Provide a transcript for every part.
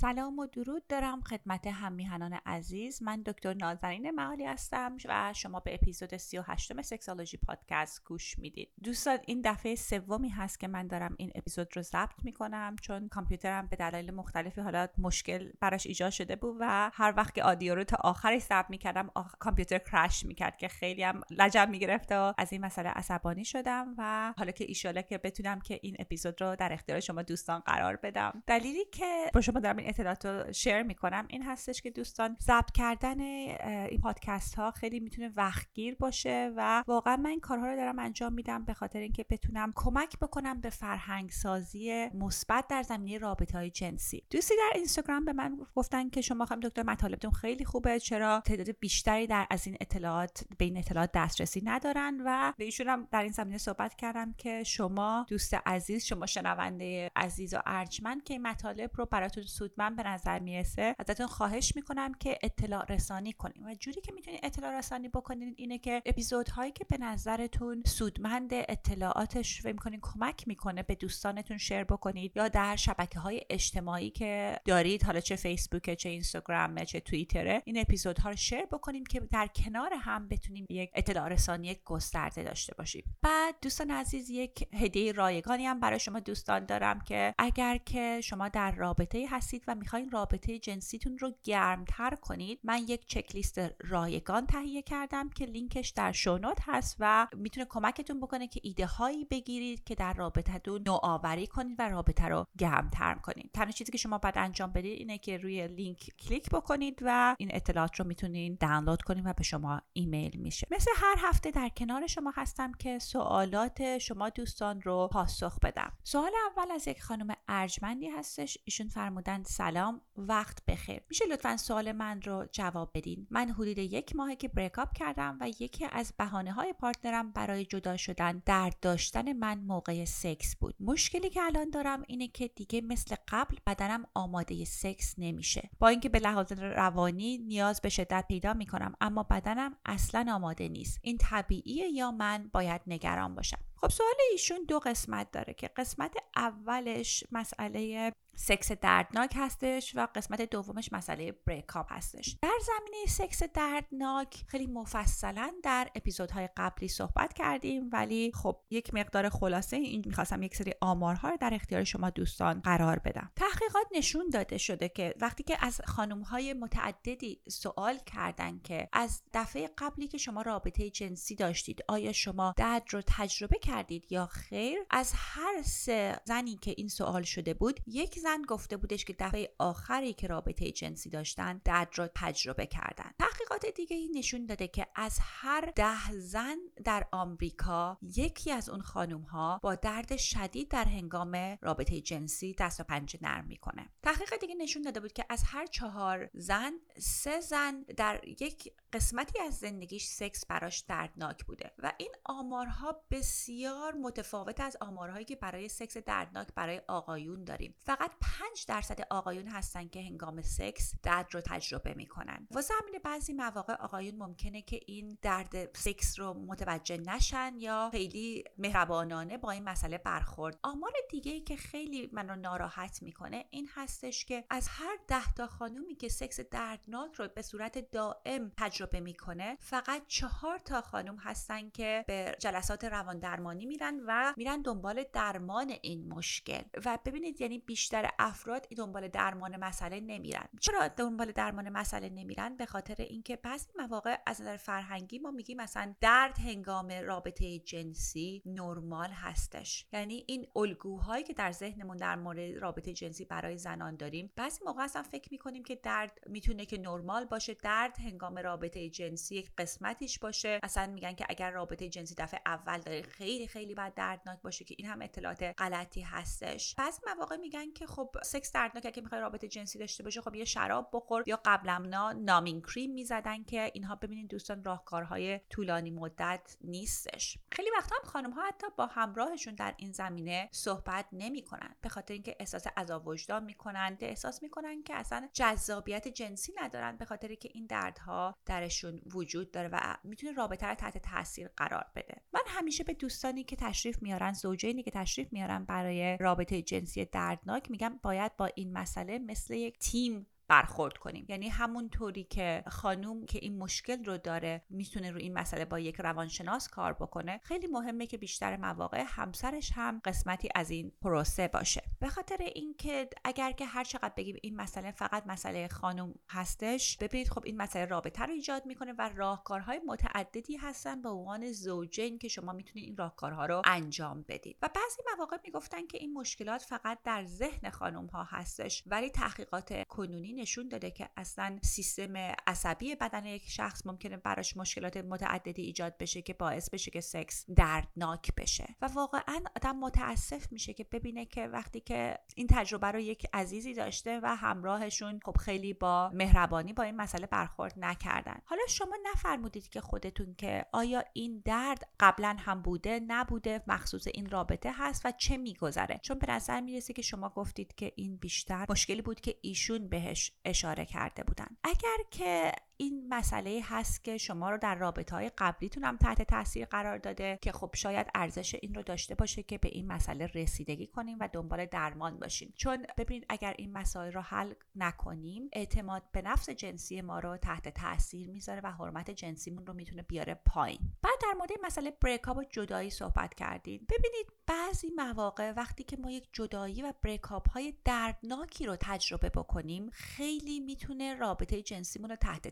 سلام و درود دارم خدمت هم‌میهنان عزیز. من دکتر نازنین معالی هستم و شما به اپیزود 38 سکسالوژی پادکست گوش می‌دید. دوستان این دفعه سومی هست که من دارم این اپیزود رو ضبط می‌کنم چون کامپیوترم به دلایل مختلفی حالا مشکل براش ایجاد شده بود و هر وقت که آدیو رو تا آخرش ضبط می‌کردم آخ... کامپیوتر کرش می‌کرد که خیلی هم لجب می‌گرفت و از این مسئله عصبانی شدم و حالا که ایشاله که بتونم که این اپیزود رو در اختیار شما دوستان قرار بدم. دلیلی که با شما دارم اطلاعات رو شیر می‌کنم. این هستش که دوستان ضبط کردن این پادکست ها خیلی می‌تونه وقتگیر باشه و واقعا من این کارها رو دارم انجام میدم به خاطر اینکه بتونم کمک بکنم به فرهنگ سازی مثبت در زمینه رابطه های جنسی. دوستی در اینستاگرام به من گفتن که شما خانم دکتر مطالبتون خیلی خوبه چرا تعداد بیشتری در از این اطلاعات به این اطلاعات دسترسی ندارن و به ایشون در این زمینه صحبت کردم که شما دوست عزیز شما شنونده عزیز و ارجمند که این مطالب رو براتون سودمند به نظر می‌رسه ازتون خواهش می‌کنم که اطلاع رسانی کنید و جوری که می‌تونید اطلاع رسانی بکنید اینه که اپیزودهایی که به نظرتون سودمند اطلاعاتش فکر می‌کنید کمک می‌کنه به دوستانتون شیر بکنید یا در شبکه های اجتماعی که دارید حالا چه فیسبوک چه اینستاگرام چه توییتره این اپیزودها رو شیر بکنیم که در کنار هم بتونیم یک اطلاع رسانی گسترده داشته باشیم. بعد دوستان عزیز یک هدیه رایگانی هم برای شما دوستان دارم که اگر که شما در رابطه هستید و می‌خواین رابطه جنسیتون رو گرمتر کنید من یک چکلیست رایگان تهیه کردم که لینکش در show note هست و می‌تونه کمکتون بکنه که ایده هایی بگیرید که در رابطتون نوآوری کنید و رابطه رو گرمتر کنید. تنها چیزی که شما باید انجام بدید اینه که روی لینک کلیک بکنید و این اطلاعات رو می‌تونید دانلود کنید و به شما ایمیل میشه. مثل هر هفته در کنار شما هستم که سوالات شما دوستان رو پاسخ بدم. سوال اول از یک خانم ارجمندی هستش. ایشون فرمودن سلام وقت بخیر. میشه لطفا سوال من رو جواب بدین؟ من حدود یک ماهه که break up کردم و یکی از بهانه های partner م برای جدا شدن درد داشتن من موقع سکس بود. مشکلی که الان دارم اینه که دیگه مثل قبل بدنم آماده سکس نمیشه. با اینکه به لحاظ روانی نیاز به شدت پیدا می‌کنم اما بدنم اصلا آماده نیست. این طبیعیه یا من باید نگران باشم؟ خب سوال ایشون دو قسمت داره که قسمت اولش مسئله سکس دردناک هستش و قسمت دومش مسئله بریکاپ هستش. در زمینه سکس دردناک خیلی مفصلا در اپیزودهای قبلی صحبت کردیم ولی خب یک مقدار خلاصه این می‌خواستم یک سری آمارها رو در اختیار شما دوستان قرار بدم. تحقیقات نشون داده شده که وقتی که از خانمهای متعددی سوال کردن که از دفعه قبلی که شما رابطه جنسی داشتید آیا شما درد رو تجربه کردید یا خیر از هر سه زنی که این سوال شده بود یک گفته بودش که دفعه آخری که رابطه جنسی داشتن درد را تجربه کردن. تحقیقات دیگه ای نشون داده که از هر ده زن در آمریکا یکی از اون خانم ها با درد شدید در هنگام رابطه جنسی دست و پنجه نرم می‌کنه. تحقیق دیگه نشون داده بود که از هر چهار زن سه زن در یک قسمتی از زندگیش سکس براش دردناک بوده و این آمارها بسیار متفاوت از آمارهایی که برای سکس دردناک برای آقایون داریم. فقط 5 درصد آقایون هستن که هنگام سکس درد رو تجربه می‌کنن. واسه همین بعضی مواقع آقایون ممکنه که این درد سکس رو متوجه نشن یا خیلی مهربانانه با این مسئله برخورد. آمار دیگه ای که خیلی منو ناراحت می‌کنه این هستش که از هر ده تا خانومی که سکس دردناک رو به صورت دائم تجربه می‌کنه فقط چهار تا خانم هستن که به جلسات روان درمانی میرن و میرن دنبال درمان این مشکل. و ببینید یعنی بیشتر افراد دنبال درمان مسئله نمیرن. چرا دنبال درمان مسئله نمیرن؟ به خاطر اینکه بعضی مواقع از نظر فرهنگی ما میگیم مثلا درد هنگام رابطه جنسی نرمال هستش. یعنی این الگوهایی که در ذهنمون در مورد رابطه جنسی برای زنان داریم بعضی موقع اصلا فکر می‌کنیم که درد می‌تونه که نرمال باشه درد هنگام رابطه جنسی یک قسمتیش باشه. مثلا میگن که اگر رابطه جنسی دفعه اول داره خیلی خیلی بعد دردناک باشه که این هم اطلاعات غلطی هستش. بعضی مواقع میگن که خب سکس دردناک که می‌خوای رابطه جنسی داشته باشه خب یه شراب بخور یا قبلا نامین کریم می‌زدن که اینها ببینید دوستان راهکارهای طولانی مدت نیستش. خیلی وقتا هم خانم ها حتی با همراهشون در این زمینه صحبت نمی‌کنن به خاطر اینکه احساس عذاب وجدان می‌کنن احساس می‌کنن که اصلا جذابیت جنسی ندارن به خاطر که این دردها درشون وجود داره و می‌تونه رابطه رو تحت تاثیر قرار بده. من همیشه به دوستانی که تشریف میارن زوجینی که تشریف میارن برای رابطه جنسی دردناک میگم باید با این مسئله مثل یک تیم برخورد کنیم. یعنی همون طوری که خانوم که این مشکل رو داره می‌تونه رو این مسئله با یک روانشناس کار بکنه خیلی مهمه که بیشتر مواقع همسرش هم قسمتی از این پروسه باشه. به خاطر اینکه اگر که هر چقدر بگیم این مسئله فقط مسئله خانوم هستش ببینید خب این مسئله رابطه رو ایجاد می‌کنه و راهکارهای متعددی هستن به عنوان زوجین که شما می‌تونید این راهکارها رو انجام بدید. و بعضی مواقع می‌گفتن که این مشکلات فقط در ذهن خانم ها هستش ولی تحقیقات کنونی نشون داده که اصلا سیستم عصبی بدن یک شخص ممکنه براش مشکلات متعددی ایجاد بشه که باعث بشه که سکس دردناک بشه. و واقعا آدم متاسف میشه که ببینه که وقتی که این تجربه رو یک عزیزی داشته و همراهشون خب خیلی با مهربانی با این مسئله برخورد نکردن. حالا شما نفرمودید که خودتون که آیا این درد قبلا هم بوده نبوده مخصوص این رابطه هست و چه میگذره؟ چون به نظر می‌رسه که شما گفتید که این بیشتر مشکلی بود که ایشون بهش اشاره کرده بودن. اگر که این مسئله هست که شما رو در رابطه های قبلیتون هم تحت تاثیر قرار داده که خب شاید ارزش این رو داشته باشه که به این مسئله رسیدگی کنیم و دنبال درمان باشیم. چون ببینید اگر این مسائل رو حل نکنیم اعتماد به نفس جنسی ما رو تحت تاثیر می‌ذاره و حرمت جنسیمون رو می‌تونه بیاره پایین. بعد در مورد مسئله بریکاپ و جدایی صحبت کردید ببینید بعضی مواقع وقتی که ما یک جدایی و بریکاپ های دردناکی رو تجربه بکنیم خیلی می‌تونه رابطه جنسیمون رو تحت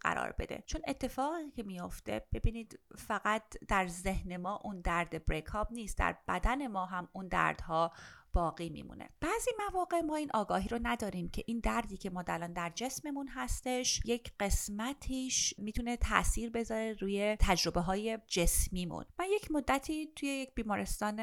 قرار بده. چون اتفاقی که میافته ببینید فقط در ذهن ما اون درد break up نیست. در بدن ما هم اون دردها باقی میمونه. بعضی مواقع ما این آگاهی رو نداریم که این دردی که ما الان در جسممون هستش یک قسمتیش می‌تونه تاثیر بذاره روی تجربه های جسمیمون. من یک مدتی توی یک بیمارستان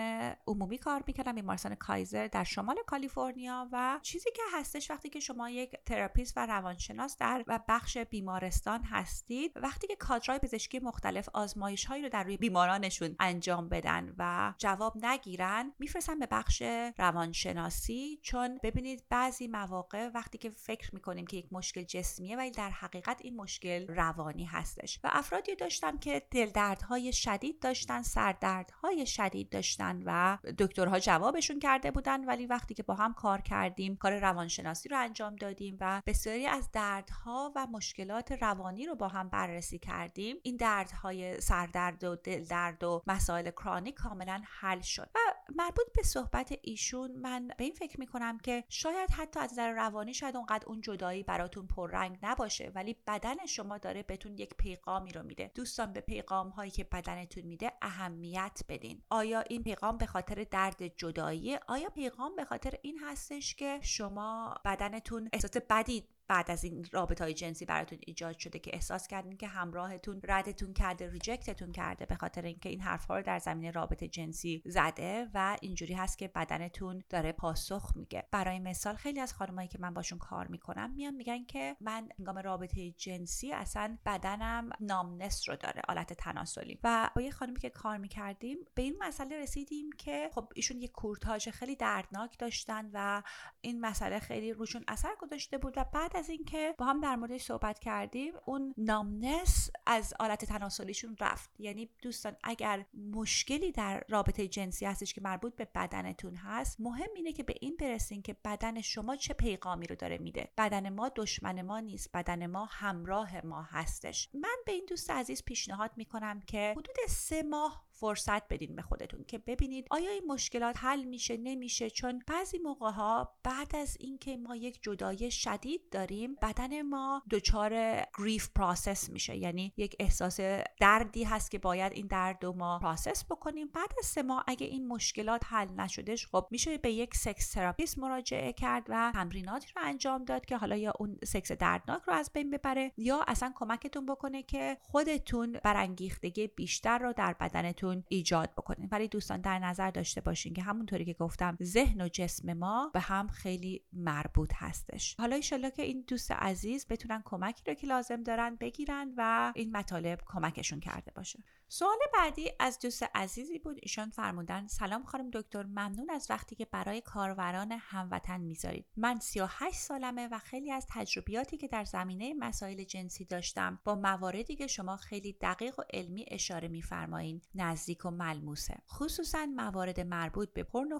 عمومی کار می‌کردم بیمارستان کایزر در شمال کالیفرنیا و چیزی که هستش وقتی که شما یک therapist و روانشناس در و بخش بیمارستان هستید وقتی که کادرهای پزشکی مختلف آزمایش هایی رو در روی بیمارانشون انجام بدن و جواب نگیرن میفرستن به بخش روانشناسی چون ببینید بعضی مواقع وقتی که فکر می‌کنیم که یک مشکل جسمیه ولی در حقیقت این مشکل روانی هستش. و افرادی داشتم که دلدردهای شدید داشتن سردردهای شدید داشتن و دکترها جوابشون کرده بودن ولی وقتی که با هم کار کردیم کار روانشناسی رو انجام دادیم و بسیاری از دردها و مشکلات روانی رو با هم بررسی کردیم این دردهای سردرد و دلدرد و مسائل کرونیک کاملا حل شد. و مربوط به صحبت ایشون من به این فکر می‌کنم که شاید حتی از نظر روانی شاید اونقدر اون جدایی براتون پررنگ نباشه ولی بدن شما داره بهتون یک پیغامی رو میده. دوستان به پیغام هایی که بدنتون میده اهمیت بدین. آیا این پیغام به خاطر درد جدایی؟ آیا پیغام به خاطر این هستش که شما بدنتون احساس بدی بعد از این رابطه های جنسی براتون ایجاد شده که احساس کردین که همراهتون ردتون کرده ریجکتتون کرده به خاطر اینکه این حرفها رو در زمینه رابطه جنسی زده و اینجوری هست که بدنتون داره پاسخ میگه. برای مثال خیلی از خانمایی که من باشون کار می‌کنم میان میگن که من هنگام رابطه جنسی اصلا بدنم نامنس رو داره آلت تناسلی. و با یه خانمی که کار می‌کردیم به این مسئله رسیدیم که خب ایشون یه کورتاژ خیلی دردناک داشتن و این مسئله خیلی روشون اثر گذاشته بود و بعد اینکه با هم در موردش صحبت کردیم اون نامنس از آلت تناسلیشون رفت. یعنی دوستان اگر مشکلی در رابطه جنسی هستش که مربوط به بدنتون هست مهم اینه که به این برسین که بدن شما چه پیغامی رو داره میده. بدن ما دشمن ما نیست بدن ما همراه ما هستش. من به این دوست عزیز پیشنهاد می‌کنم که حدود سه ماه فرصت بدین به خودتون که ببینید آیا این مشکلات حل میشه نمیشه؟ چون بعضی موقع ها بعد از اینکه ما یک جدای شدید داریم بدن ما دچار grief process میشه. یعنی یک احساس دردی هست که باید این درد رو ما process بکنیم. بعد از سه ماه اگه این مشکلات حل نشدش خب میشه به یک sex therapist مراجعه کرد و تمریناتی رو انجام داد که حالا یا اون سکس دردناک رو از بین ببره یا اصلا کمکتون بکنه که خودتون برانگیختگی بیشتر رو در بدنتون خودتون ایجاد بکنین. ولی دوستان در نظر داشته باشین که همونطوری که گفتم ذهن و جسم ما به هم خیلی مربوط هستش. حالا ایشالله که این دوست عزیز بتونن کمکی رو که لازم دارن بگیرن و این مطالب کمکشون کرده باشه. سوال بعدی از دوست عزیزی بود. ایشان فرمودن سلام خانم دکتر ممنون از وقتی که برای کاروران هموطن می‌ذارید. من 38 سالمه و خیلی از تجربیاتی که در زمینه مسائل جنسی داشتم با مواردی که شما خیلی دقیق و علمی اشاره میفرمایین. نزدیک و ملموسه. خصوصا موارد مربوط به پرن و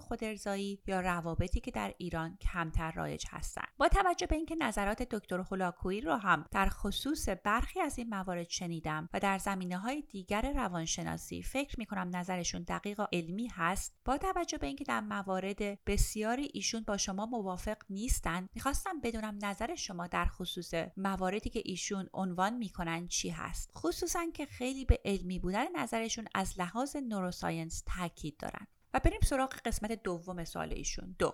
یا روابطی که در ایران کمتر رایج هستند. با توجه به اینکه نظرات دکتر هولاکویی رو هم در خصوص برخی از این موارد شنیدم و در زمینه های دیگر روانشناسی فکر می کنم نظرشون دقیق و علمی هست با توجه به اینکه در موارد بسیاری ایشون با شما موافق نیستند می‌خواستم بدونم نظر شما در خصوص مواردی که ایشون عنوان می‌کنن چی هست. خصوصا که خیلی به علمی بودن نظرشون از لحاظ نوروساینس تاکید دارن. و بریم سراغ قسمت دوم سوال ایشون. دو.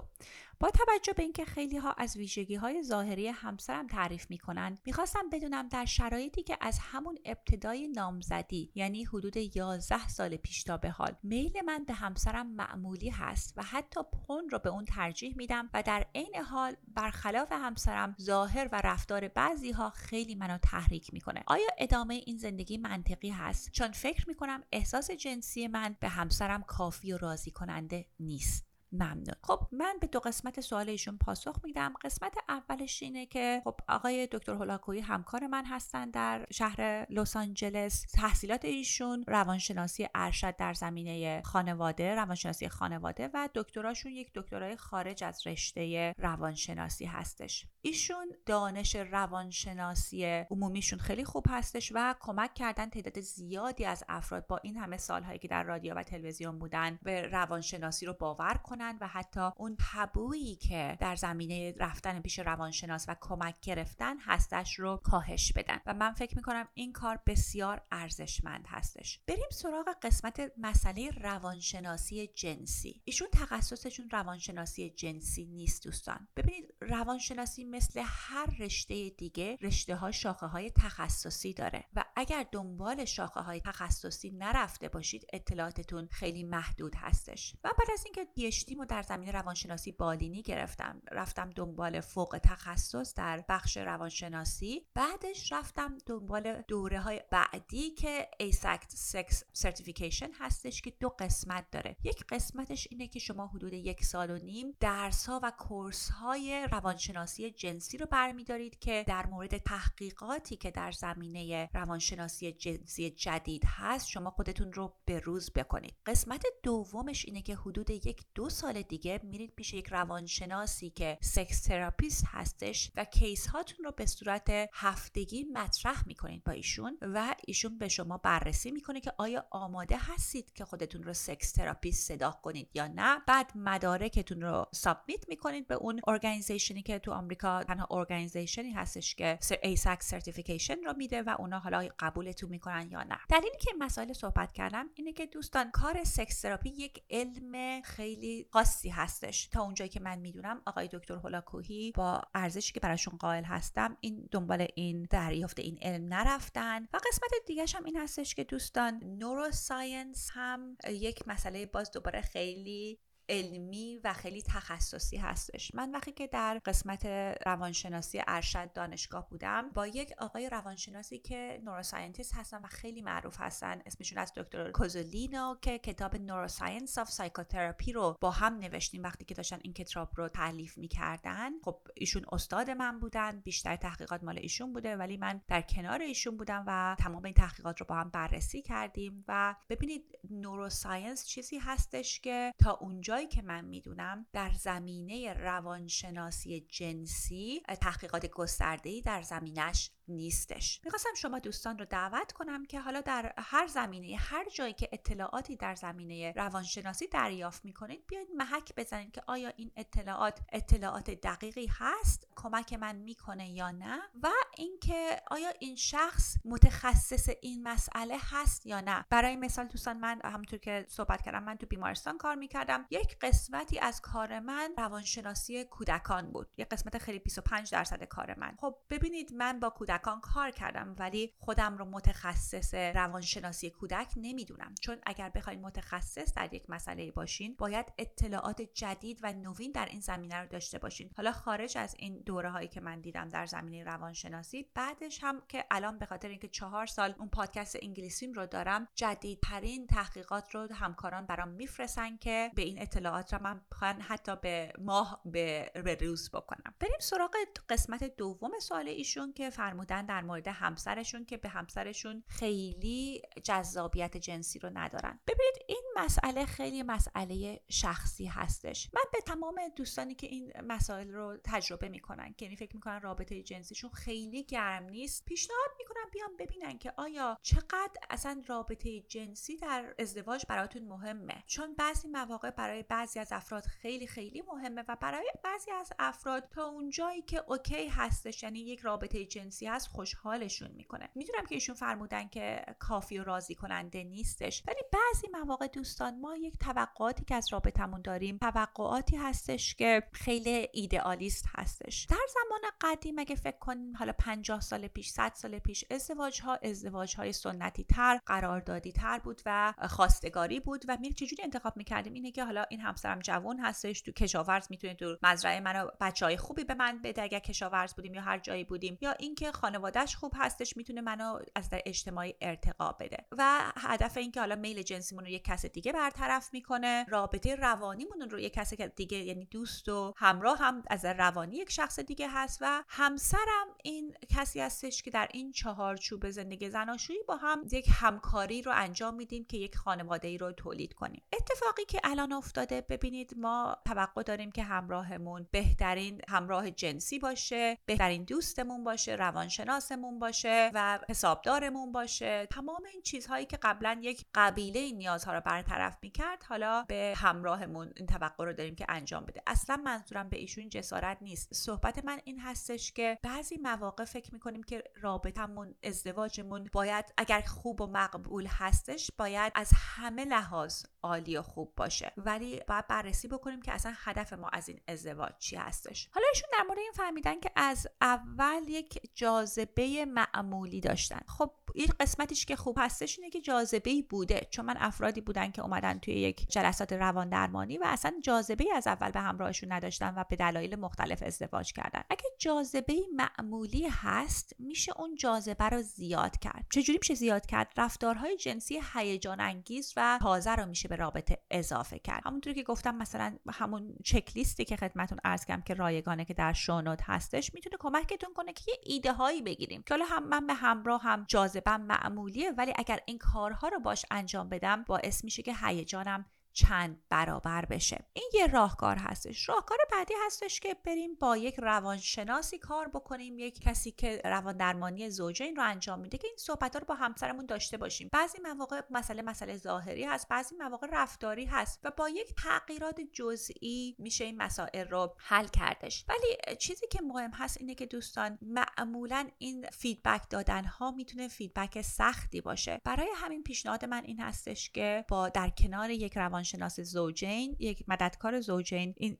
با توجه به اینکه خیلی ها از ویژگی های ظاهری همسرم تعریف می کنند می‌خواستم بدونم در شرایطی که از همون ابتدای نامزدی یعنی حدود 11 سال پیش تا به حال میل من به همسرم معمولی هست و حتی پون رو به اون ترجیح میدم و در عین حال برخلاف همسرم ظاهر و رفتار بعضی ها خیلی منو تحریک می‌کنه. آیا ادامه این زندگی منطقی هست؟ چون فکر می‌کنم احساس جنسی من به همسرم کافی و راضی کننده نیست. ممنون. خب من به دو قسمت سوال ایشون پاسخ میدم. قسمت اولش اینه که خب آقای دکتر هولاکویی همکار من هستن در شهر لس آنجلس. تحصیلات ایشون روانشناسی ارشد در زمینه خانواده روانشناسی خانواده و دکتراشون یک دکترای خارج از رشته روانشناسی هستش. ایشون دانش روانشناسی عمومیشون خیلی خوب هستش و کمک کردن تعداد زیادی از افراد با این همه سالهایی که در رادیو و تلویزیون بودن به روانشناسی رو باور کنن. و حتی اون تبویی که در زمینه رفتن پیش روانشناس و کمک گرفتن هستش رو کاهش بدن. و من فکر می‌کنم این کار بسیار ارزشمند هستش. بریم سراغ قسمت مسئله روانشناسی جنسی. ایشون تخصصشون روانشناسی جنسی نیست دوستان. ببینید روانشناسی مثل هر رشته دیگه رشته ها شاخه های تخصصی داره. و اگر دنبال شاخه های تخصصی نرفته باشید اطلاعاتتون خیلی محدود هستش. و بعد از اینکه پیشتیم و در زمینه روانشناسی بالینی گرفتم. رفتم دنبال فوق تخصص در بخش روانشناسی. بعدش رفتم دنبال دوره های بعدی که ASACT Sex Certification هستش که دو قسمت داره. یک قسمتش اینه که شما حدود یک سال و نیم درس ها و course های روانشناسی جنسی رو برمیدارید که در مورد تحقیقاتی که در زمینه روانشناسی جنسی جدید هست شما خودتون رو به روز بکنید. قسمت دومش اینه که حدود یک دو سال دیگه میرید پیش یک روانشناسی که sex therapist هستش و case هاتون رو به صورت هفتگی مطرح می‌کنید با ایشون و ایشون به شما بررسی می‌کنه که آیا آماده هستید که خودتون رو sex therapist صدا کنید یا نه. بعد مدارکتون رو submit می‌کنید به اون organization ی که تو آمریکا تنها organization ی هستش که AASECT certification رو میده و اونا حالا قبولتون می‌کنن یا نه. دلیلی که مسائل صحبت کردم اینه که دوستان کار sex therapy یک علم خیلی خاصی هستش. تا اونجایی که من می‌دونم آقای دکتر هلاکویی با ارزشی که براشون قائل هستم این دنبال این دریافت این علم نرفتن. و قسمت دیگه هم این هستش که دوستان neuroscience هم یک مسئله باز دوباره خیلی علمی و خیلی تخصصی هستش. من وقتی که در قسمت روانشناسی ارشد دانشگاه بودم با یک آقای روانشناسی که neuroscientist هستن و خیلی معروف هستن اسمشون از دکتر کوزولینو که کتاب neuroscience of psychotherapy رو با هم نوشتیم وقتی که داشتن این کتاب رو تألیف می‌کردن. خب ایشون استاد من بودن بیشتر تحقیقات مال ایشون بوده ولی من در کنار ایشون بودم و تمام این تحقیقات رو با هم بررسی کردیم. و ببینید neuroscience چیزی هستش که تا اونجا که من می‌دونم در زمینه روانشناسی جنسی تحقیقات گسترده‌ای در زمینش نیستش. می‌خواستم شما دوستان رو دعوت کنم که حالا در هر زمینه هر جایی که اطلاعاتی در زمینه روانشناسی دریافت می‌کنید بیاید محک بزنید که آیا این اطلاعات اطلاعات دقیقی هست کمک من می‌کنه یا نه و اینکه آیا این شخص متخصص این مسئله هست یا نه. برای مثال دوستان من همونطور که صحبت کردم من تو بیمارستان کار می‌کردم. یک قسمتی از کار من روانشناسی کودکان بود. یک قسمت خیلی 25 درصد کار من. خب ببینید من با کودکان کار کردم ولی خودم رو متخصص روانشناسی کودک نمی‌دونم. چون اگر بخواید متخصص در یک مسئله باشین باید اطلاعات جدید و نوین در این زمینه رو داشته باشین. حالا خارج از این دوره هایی که من دیدم در زمینه روانشناسی بعدش هم که الان به خاطر اینکه چهار سال اون پادکست انگلیسیم رو دارم جدیدترین تحقیقات رو همکاران برام میفرستن که به این اطلاعات رو من بخوان حتی به ماه به روز بکنم. بریم سراغ قسمت دوم سوال ایشون که فرمودن در مورد همسرشون که به همسرشون خیلی جذابیت جنسی رو ندارن. ببینید این مسئله خیلی مسئله شخصی هستش. من به تمام دوستانی که این مسائل رو تجربه می‌کنن که یعنی فکر می‌کنن رابطه جنسیشون خیلی گرم نیست پیشنهاد می‌کنم بیان ببینن که آیا چقدر اصلا رابطه جنسی در ازدواج براتون مهمه. چون بعضی مواقع برای بعضی از افراد خیلی خیلی مهمه و برای بعضی از افراد تا اون جایی که اوکی هستش یعنی یک رابطه جنسی هست خوشحالشون می‌کنه. می‌دونم که ایشون فرمودن که کافی و راضی کننده نیستش ولی بعضی مواقع دوستان ما یک توقعاتی که از رابطمون داریم توقعاتی هستش که خیلی ایدئالیست هستش. در زمان قدیم اگه فکر کنیم حالا 50 سال پیش 100 سال پیش ازدواج ها ازدواج های سنتی تر قراردادی تر بود و خواستگاری بود و میری چجوری انتخاب می‌کردیم؟ اینه که حالا این همسرم جوان هستش تو کشاورز می‌تونه تو مزرعه منو بچه های خوبی به من بده اگر کشاورز بودیم یا هر جایی بودیم. یا اینکه خانوادهش خوب هستش می‌تونه منو از در اجتماعی ارتقا بده. و هدف اینکه حالا میل جنسیمون رو یک کس دیگه برطرف می‌کنه رابطه روانیمون رو یک کس دیگه یعنی دوست و همراه هم از روانی یک شخص دیگه هست. و همسرم این کسی هستش که در این چهارچوب زندگی زناشویی با هم یک همکاری رو انجام میدیم که یک خانواده ای رو تولید کنیم. اتفاقی که الان افتاده ببینید ما توقع داریم که همراهمون بهترین همراه جنسی باشه بهترین دوستمون باشه روانشناسمون باشه و حسابدارمون باشه. تمام این چیزهایی که قبلا یک قبیله این نیازها رو برطرف می‌کرد حالا به همراهمون این توقع رو داریم که انجام بده. اصلا منظورم به ایشون جسارت نیست. صحبت من این هستش که بعضی مواقع فکر می‌کنیم که رابطمون ازدواجمون باید اگر خوب و مقبول هستش باید از همه لحاظ عالی و خوب باشه. ولی باید بررسی بکنیم که اصلا هدف ما از این ازدواج چی هستش. حالا ایشون در مورد این فهمیدن که از اول یک جاذبه معمولی داشتن. خب این قسمتش که خوب هستش اینه که جاذبه بوده. چون من افرادی بودن که اومدن توی یک جلسات روان درمانی و اصلا جاذبه از اول به همراهشون نداشتن و به دلایل مختلف ازدواج کردن. اگه جاذبه معمولی هست میشه اون جاذبه رو زیاد کرد. چجوری میشه زیاد کرد؟ رفتارهای جنسی هیجان انگیز و تازه رو میشه به رابطه اضافه کرد. همونطور که گفتم مثلا همون چک لیستی که خدمتون عرض که رایگانه که در شونوت هستش می‌تونه کمکتون کنه که یه ایده هایی بگیریم که حالا هم من به همراه هم جاذبه معمولیه ولی اگر این کارها رو باش انجام بدم باعث میشه که هیجانم چند برابر بشه. این یه راهکار هستش. راهکار بعدی هستش که بریم با یک روانشناسی کار بکنیم. یک کسی که روان درمانی زوجین رو انجام میده که این صحبت رو با همسرمون داشته باشیم. بعضی مواقع مسئله مسئله ظاهری هست بعضی مواقع رفتاری هست و با یک تغییرات جزئی میشه این مسائل رو حل کردش. ولی چیزی که مهم هست اینه که دوستان معمولا این feedback دادن ها می‌تونه feedback سختی باشه. برای همین پیشنهاد من این هستش که با در کنار یک روان روانشناس زوجین یک مددکار زوجین. این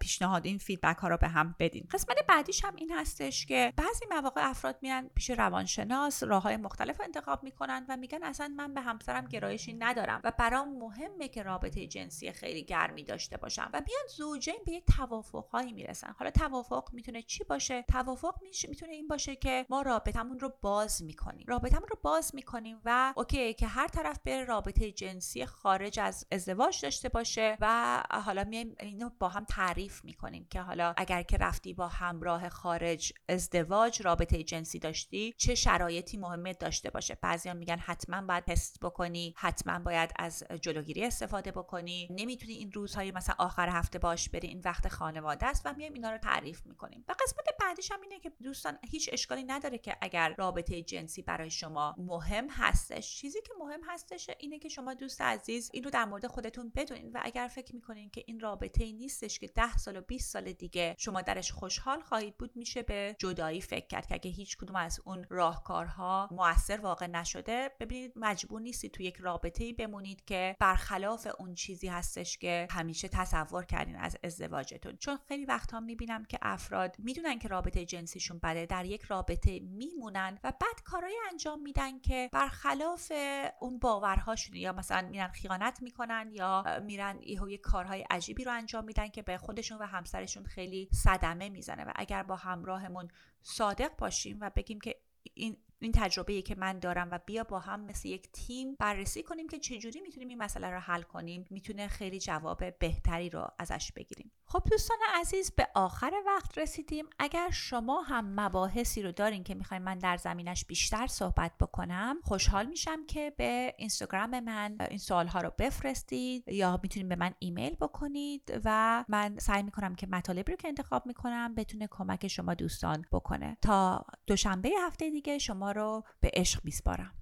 پیشنهاد این feedback ها رو به هم بدین. قسمت بعدیش هم این هستش که بعضی مواقع افراد میان پیش روانشناس راه های مختلف انتخاب می‌کنن و میگن اصلا من به همسرم گرایشی ندارم و برام مهمه که رابطه جنسی خیلی گرمی داشته باشم. و میان زوجین به یک توافق هایی می‌رسن. حالا توافق می‌تونه چی باشه؟ توافق می‌تونه این باشه که ما رابطمون رو باز می‌کنیم. رابطمون رو باز می‌کنیم و okay که هر طرف بره رابطه جنسی خارج از ازدواج داشته باشه و حالا میایم اینو با هم تعریف می‌کنیم که حالا اگر که رفتی با همراه خارج ازدواج رابطه جنسی داشتی چه شرایطی مهمه داشته باشه؟ بعضیان میگن حتما باید تست بکنی حتما باید از جلوگیری استفاده بکنی. نمی‌تونی این روزهای مثلا آخر هفته باش بری این وقت خانواده است و میایم اینا رو تعریف می‌کنیم. و قسمت بعدیش هم اینه که دوستان هیچ اشکالی نداره که اگر رابطه جنسی برای شما مهم هستش. چیزی که مهم هستش اینه که شما دوست عزیز اینو در مورد خودت خودتون بدونید و اگر فکر می‌کنین که این رابطه ای نیستش که 10 سال و 20 سال دیگه شما درش خوشحال خواهید بود میشه به جدایی فکر کرد که اگه هیچ کدوم از اون راهکارها موثر واقع نشده ببینید مجبور نیستید تو یک رابطه ای بمونید که برخلاف اون چیزی هستش که همیشه تصور کردین از ازدواجتون. چون خیلی وقتها می‌بینم که افراد می‌دونن که رابطه جنسیشون بده در یک رابطه میمونن و بعد کارهای انجام میدن که برخلاف اون باورهاشونه یا مثلا میرن خیانت می‌کنن یا میرن یه کارهای عجیبی رو انجام میدن که به خودشون و همسرشون خیلی صدمه می‌زنه. و اگر با همراهمون صادق باشیم و بگیم که این این تجربه که من دارم و بیا با هم مثل یک تیم بررسی کنیم که چجوری می‌تونیم این مسئله رو حل کنیم می‌تونه خیلی جواب بهتری رو ازش بگیریم. خب دوستان عزیز به آخر وقت رسیدیم. اگر شما هم مباحثی رو دارین که می‌خوایم من در زمینش بیشتر صحبت بکنم خوشحال میشم که به اینستاگرام من این سوال ها رو بفرستید یا می‌تونید به من ایمیل بکنید و من سعی می‌کنم که مطالبی رو که انتخاب می‌کنم بتونه کمک شما دوستان بکنه. تا دوشنبه هفته دیگه شما رو به عشق میسپارم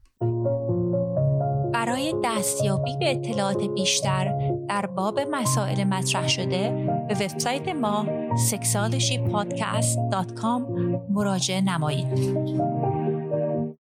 برای دستیابی به اطلاعات بیشتر در باب مسائل مطرح شده به وبسایت ما sexualshypodcast.com مراجعه نمایید.